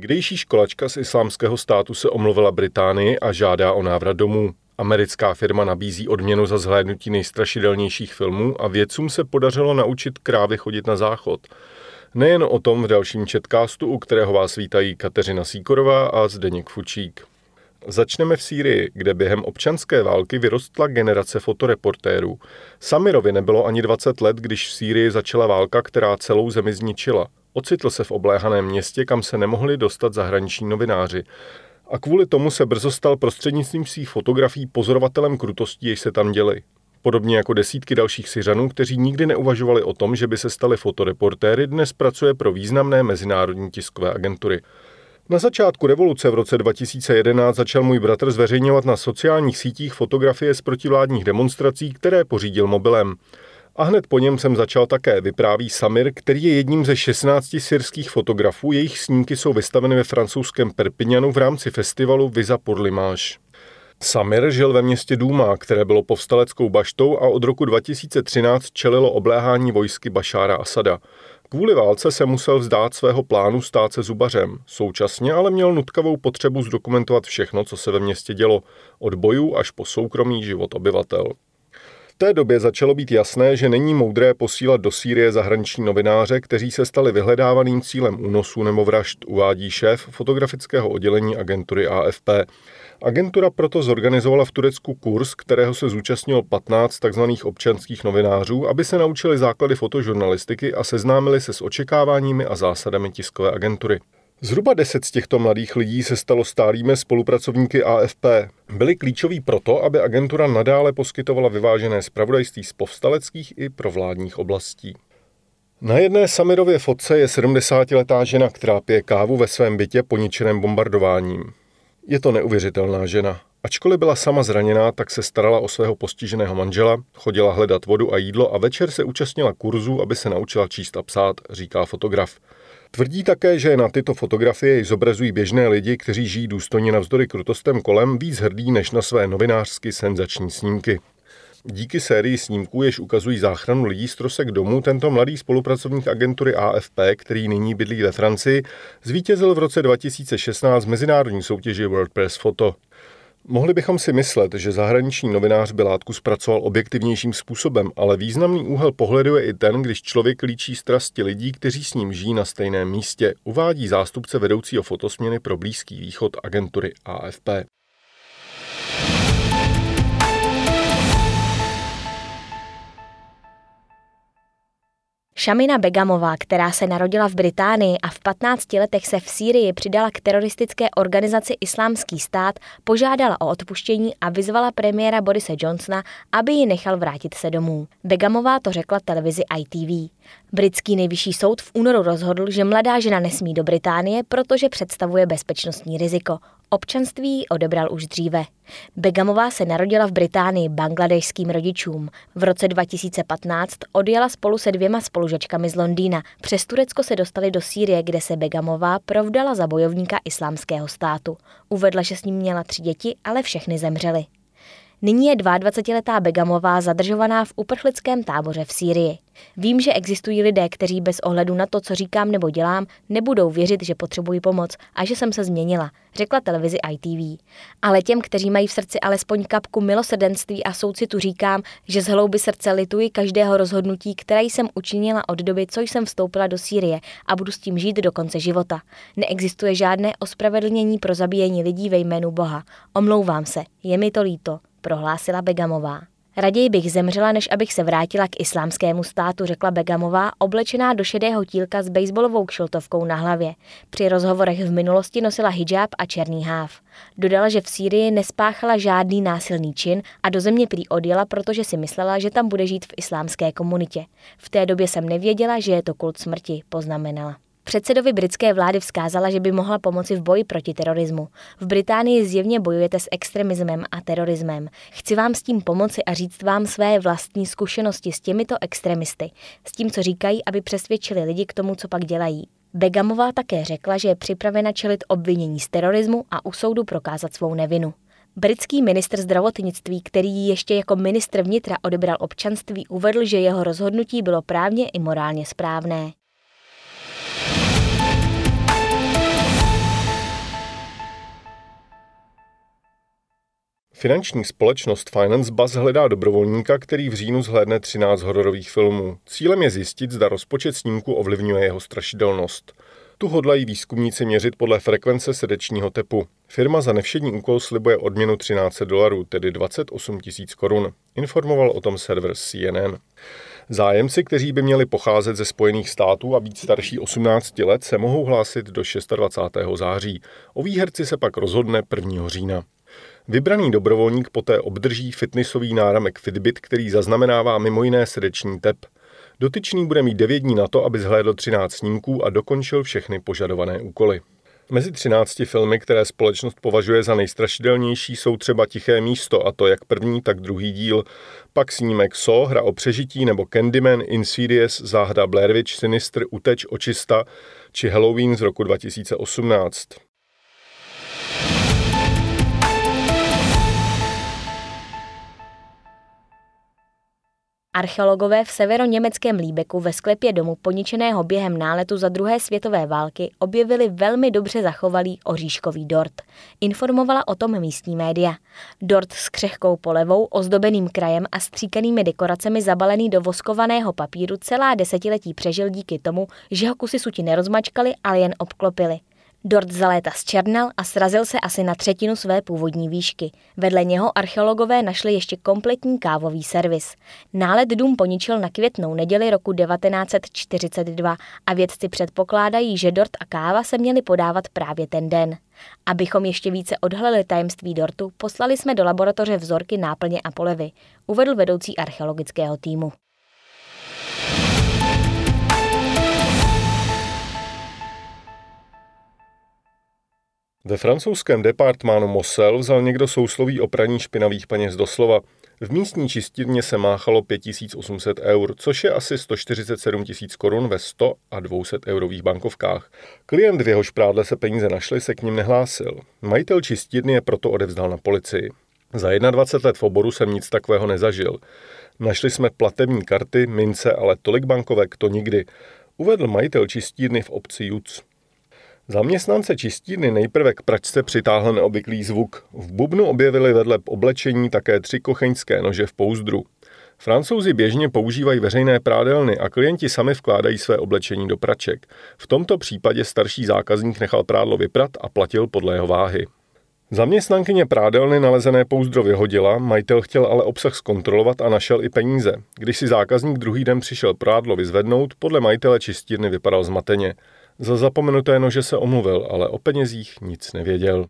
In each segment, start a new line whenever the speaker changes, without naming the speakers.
Někdejší školačka z islámského státu se omluvila Británii a žádá o návrat domů. Americká firma nabízí odměnu za zhlédnutí nejstrašidelnějších filmů a vědcům se podařilo naučit krávy chodit na záchod. Nejen o tom v dalším četkástu, u kterého vás vítají Kateřina Síkorová a Zdeněk Fučík. Začneme v Sýrii, kde během občanské války vyrostla generace fotoreportérů. Samirovi nebylo ani 20 let, když v Sýrii začala válka, která celou zemi zničila. Ocitl se v obléhaném městě, kam se nemohli dostat zahraniční novináři. A kvůli tomu se brzo stal prostřednictvím svých fotografií pozorovatelem krutostí, jež se tam děly. Podobně jako desítky dalších Syřanů, kteří nikdy neuvažovali o tom, že by se stali fotoreportéry, dnes pracuje pro významné mezinárodní tiskové agentury. Na začátku revoluce v roce 2011 začal můj bratr zveřejňovat na sociálních sítích fotografie z protivládních demonstrací, které pořídil mobilem. A hned po něm jsem začal také, vypráví Samir, který je jedním ze 16 syrských fotografů, jejich snímky jsou vystaveny ve francouzském Perpignanu v rámci festivalu Visa pour l'image. Samir žil ve městě Duma, které bylo povstaleckou baštou a od roku 2013 čelilo obléhání vojsky Bašára Asada. Kvůli válce se musel vzdát svého plánu stát se zubařem. Současně ale měl nutkavou potřebu zdokumentovat všechno, co se ve městě dělo, od bojů až po soukromý život obyvatel. V té době začalo být jasné, že není moudré posílat do Sýrie zahraniční novináře, kteří se stali vyhledávaným cílem únosu nebo vražd, uvádí šéf fotografického oddělení agentury AFP. Agentura proto zorganizovala v Turecku kurz, kterého se zúčastnilo 15 tzv. občanských novinářů, aby se naučili základy fotožurnalistiky a seznámili se s očekáváními a zásadami tiskové agentury. Zhruba deset z těchto mladých lidí se stalo stálými spolupracovníky AFP. Byli klíčoví proto, aby agentura nadále poskytovala vyvážené zpravodajství z povstaleckých i provládních oblastí. Na jedné Samirově fotce je 70-letá žena, která pije kávu ve svém bytě poničeném bombardováním. Je to neuvěřitelná žena. Ačkoliv byla sama zraněná, tak se starala o svého postiženého manžela, chodila hledat vodu a jídlo a večer se účastnila kurzu, aby se naučila číst a psát, říká fotograf. Tvrdí také, že na tyto fotografie zobrazují běžné lidi, kteří žijí důstojně navzdory krutostem kolem, víc hrdí než na své novinářsky senzační snímky. Díky sérii snímků, jež ukazují záchranu lidí z trosek domů, tento mladý spolupracovník agentury AFP, který nyní bydlí ve Francii, zvítězil v roce 2016 mezinárodní soutěži World Press Photo. Mohli bychom si myslet, že zahraniční novinář by látku zpracoval objektivnějším způsobem, ale významný úhel pohledu je i ten, když člověk líčí strasti lidí, kteří s ním žijí na stejném místě, uvádí zástupce vedoucího fotosměny pro Blízký východ agentury AFP.
Šamina Begamová, která se narodila v Británii a v 15 letech se v Sýrii přidala k teroristické organizaci Islámský stát, požádala o odpuštění a vyzvala premiéra Borise Johnsona, aby ji nechal vrátit se domů. Begamová to řekla televizi ITV. Britský nejvyšší soud v únoru rozhodl, že mladá žena nesmí do Británie, protože představuje bezpečnostní riziko. Občanství odebral už dříve. Begamová se narodila v Británii bangladešským rodičům. V roce 2015 odjela spolu se dvěma spolužečkami z Londýna. Přes Turecko se dostali do Sýrie, kde se Begamová provdala za bojovníka islámského státu. Uvedla, že s ním měla tři děti, ale všechny zemřely. Nyní je 22-letá Begamová zadržovaná v uprchlickém táboře v Sýrii. Vím, že existují lidé, kteří bez ohledu na to, co říkám nebo dělám, nebudou věřit, že potřebují pomoc a že jsem se změnila, řekla televizi ITV. Ale těm, kteří mají v srdci alespoň kapku milosrdenství a soucitu říkám, že z hlouby srdce lituji každého rozhodnutí, které jsem učinila od doby, co jsem vstoupila do Sýrie a budu s tím žít do konce života. Neexistuje žádné ospravedlnění pro zabíjení lidí ve jménu Boha. Omlouvám se, je mi to líto prohlásila Begamová. Raději bych zemřela, než abych se vrátila k islámskému státu, řekla Begamová, oblečená do šedého tílka s baseballovou kšiltovkou na hlavě. Při rozhovorech v minulosti nosila hijab a černý háv. Dodala, že v Sýrii nespáchala žádný násilný čin a do země prý odjela, protože si myslela, že tam bude žít v islámské komunitě. V té době jsem nevěděla, že je to kult smrti, poznamenala. Předsedovi britské vlády vzkázala, že by mohla pomoci v boji proti terorismu. V Británii zjevně bojujete s extremismem a terorismem. Chci vám s tím pomoci a říct vám své vlastní zkušenosti s těmito extremisty, s tím, co říkají, aby přesvědčili lidi k tomu, co pak dělají. Begamová také řekla, že je připravena čelit obvinění z terorismu a u soudu prokázat svou nevinu. Britský ministr zdravotnictví, který ještě jako ministr vnitra odebral občanství, uvedl, že jeho rozhodnutí bylo právně i morálně správné.
Finanční společnost Finance Buzz hledá dobrovolníka, který v říjnu zhlédne 13 hororových filmů. Cílem je zjistit, zda rozpočet snímku ovlivňuje jeho strašidelnost. Tu hodlají výzkumníci měřit podle frekvence srdečního tepu. Firma za nevšední úkol slibuje odměnu 13 dolarů, tedy 28 tisíc korun. Informoval o tom server CNN. Zájemci, kteří by měli pocházet ze Spojených států a být starší 18 let, se mohou hlásit do 26. září. O výherci se pak rozhodne 1. října. Vybraný dobrovolník poté obdrží fitnessový náramek Fitbit, který zaznamenává mimo jiné srdeční tep. Dotyčný bude mít 9 dní na to, aby zhlédl 13 snímků a dokončil všechny požadované úkoly. Mezi 13 filmy, které společnost považuje za nejstrašidelnější, jsou třeba Tiché místo, a to jak první, tak druhý díl, pak snímek So, hra o přežití, nebo Candyman, Insidious, záhda Blair Witch, Sinister, Uteč, Očista, či Halloween z roku 2018.
Archeologové v severoněmeckém Líbeku ve sklepě domu poničeného během náletu za druhé světové války objevili velmi dobře zachovalý oříškový dort. Informovala o tom místní média. Dort s křehkou polevou, ozdobeným krajem a stříkanými dekoracemi zabalený do voskovaného papíru celá desetiletí přežil díky tomu, že ho kusy suti nerozmačkali, ale jen obklopili. Dort za léta zčernal a srazil se asi na třetinu své původní výšky. Vedle něho archeologové našli ještě kompletní kávový servis. Nálet dům poničil na květnou neděli roku 1942 a vědci předpokládají, že dort a káva se měly podávat právě ten den. Abychom ještě více odhalili tajemství dortu, poslali jsme do laboratoře vzorky náplně a polevy, uvedl vedoucí archeologického týmu.
Ve francouzském departmánu Mosel vzal někdo sousloví o praní špinavých peněz doslova. V místní čistírně se máchalo 5800 eur, což je asi 147 tisíc korun ve 100 a 200 eurových bankovkách. Klient, v jehož prádle se peníze našly, se k ním nehlásil. Majitel čistírny je proto odevzdal na policii. Za 21 let v oboru jsem nic takového nezažil. Našli jsme platební karty, mince, ale tolik bankovek to nikdy, uvedl majitel čistírny v obci Juc. Zaměstnance čistírny nejprve k pračce přitáhl neobvyklý zvuk. V bubnu objevili vedle oblečení také tři kocheňské nože v pouzdru. Francouzi běžně používají veřejné prádelny a klienti sami vkládají své oblečení do praček. V tomto případě starší zákazník nechal prádlo vyprat a platil podle jeho váhy. Zaměstnankyně prádelny nalezené pouzdro vyhodila, majitel chtěl ale obsah zkontrolovat a našel i peníze. Když si zákazník druhý den přišel prádlo vyzvednout, podle majitele čistírny vypadal zmateně. Za zapomenuté nože se omluvil, ale o penězích nic nevěděl.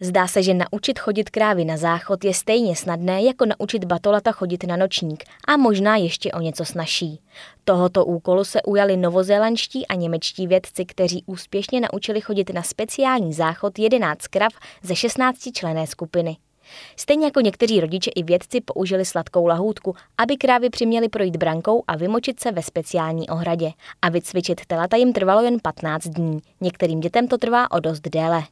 Zdá se, že naučit chodit krávy na záchod je stejně snadné, jako naučit batolata chodit na nočník a možná ještě o něco snažší. Tohoto úkolu se ujali novozélandští a němečtí vědci, kteří úspěšně naučili chodit na speciální záchod 11 krav ze 16 člené skupiny. Stejně jako někteří rodiče i vědci použili sladkou lahůdku, aby krávy přiměly projít brankou a vymočit se ve speciální ohradě. A vycvičit telata jim trvalo jen 15 dní. Některým dětem to trvá o dost déle.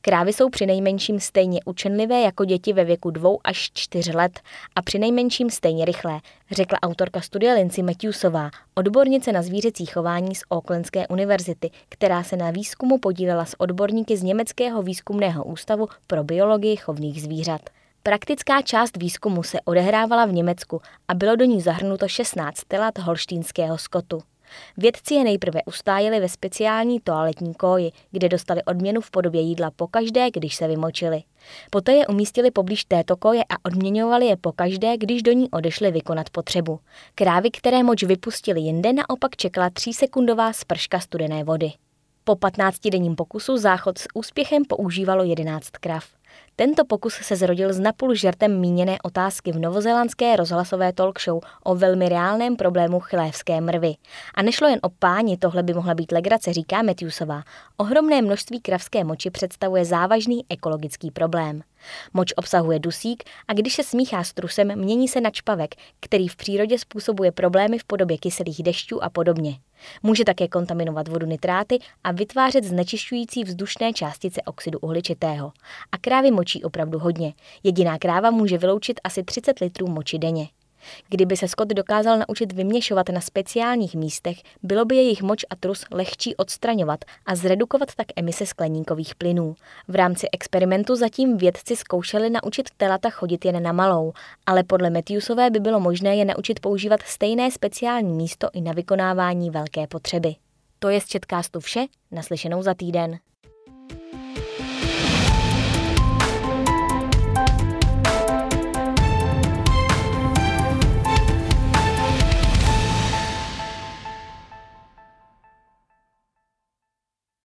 Krávy jsou přinejmenším stejně učenlivé jako děti ve věku dvou až čtyř let a přinejmenším stejně rychlé, řekla autorka studie Lindsay Matthewsová, odbornice na zvířecí chování z Oaklandské univerzity, která se na výzkumu podílela s odborníky z Německého výzkumného ústavu pro biologii chovných zvířat. Praktická část výzkumu se odehrávala v Německu a bylo do ní zahrnuto 16 telat holštínského skotu. Vědci je nejprve ustájili ve speciální toaletní koji, kde dostali odměnu v podobě jídla pokaždé, když se vymočili. Poté je umístili poblíž této koje a odměňovali je pokaždé, když do ní odešli vykonat potřebu. Krávy, které moč vypustili jinde, naopak čekala třísekundová sprška studené vody. Po 15-denním pokusu záchod s úspěchem používalo 11 krav. Tento pokus se zrodil z napůl žertem míněné otázky v novozélandské rozhlasové talk show o velmi reálném problému chlévské mrvy. A nešlo jen o páni, tohle by mohla být legrace, říká Matthewsová. Ohromné množství kravské moči představuje závažný ekologický problém. Moč obsahuje dusík a když se smíchá s trusem, mění se na čpavek, který v přírodě způsobuje problémy v podobě kyselých dešťů a podobně. Může také kontaminovat vodu nitráty a vytvářet znečišťující vzdušné částice oxidu uhličitého. A krávy močí opravdu hodně. Jediná kráva může vyloučit asi 30 litrů moči denně. Kdyby se Scott dokázal naučit vyměšovat na speciálních místech, bylo by jejich moč a trus lehčí odstraňovat a zredukovat tak emise skleníkových plynů. V rámci experimentu zatím vědci zkoušeli naučit telata chodit jen na malou, ale podle Matthewsové by bylo možné je naučit používat stejné speciální místo i na vykonávání velké potřeby. To je z Četkástu vše, naslyšenou za týden.